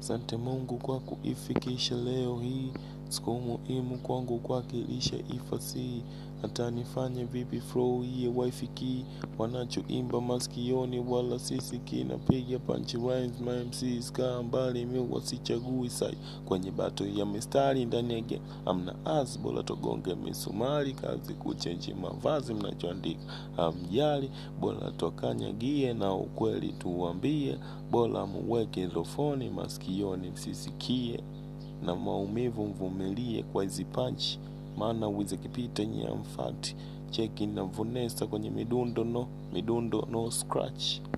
Sante Mungu kwa kuifikisha leo hii, siku muhimu kwangu kuwakilisha ifasi, hata nifanye vipi flow iye waifiki, wanachoimba maskioni wala sisiki, napiga rhymes my MCs kaa mbali mi wasichagui sai, kwenye bato ya mistari ndani ya game, amna as bora tugonge misumari, kazi kuchenji mavazi mnachoandika, amjali bora twakanyagie na ukweli tuwambie, bora muweke earphone masikioni msisikie na maumivu mvumilie kwa zipanchi maana wizi kipita nyamfati cheki na vunesa kwenye midundo no midundo no scratch